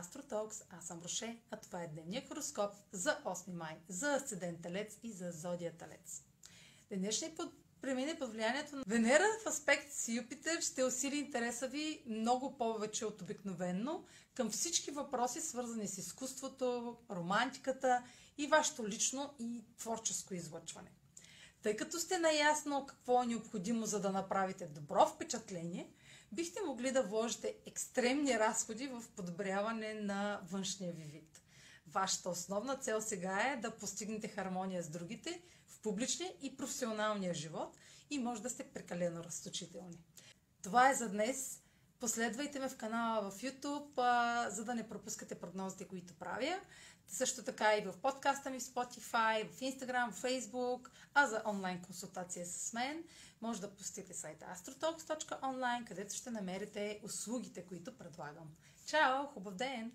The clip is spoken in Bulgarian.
Астротокс. Аз съм Роше, а това е дневния хороскоп за 8 май, за Асцендент Телец и за Зодия Телец. Днешният под премине под влиянието на Венера в аспект с Юпитер ще усили интереса ви много повече от обикновенно към всички въпроси, свързани с изкуството, романтиката и вашето лично и творческо излъчване. Тъй като сте наясно какво е необходимо за да направите добро впечатление, бихте могли да вложите екстремни разходи в подобряване на външния ви вид. Вашата основна цел сега е да постигнете хармония с другите в публичния и професионалния живот и може да сте прекалено разточителни. Това е за днес. Последвайте ме в канала в YouTube, за да не пропускате прогнозите, които правя. Също така и в подкаста ми в Spotify, в Instagram, в Facebook, а за онлайн консултация с мен може да посетите сайта astrotalks.online, където ще намерите услугите, които предлагам. Чао! Хубав ден!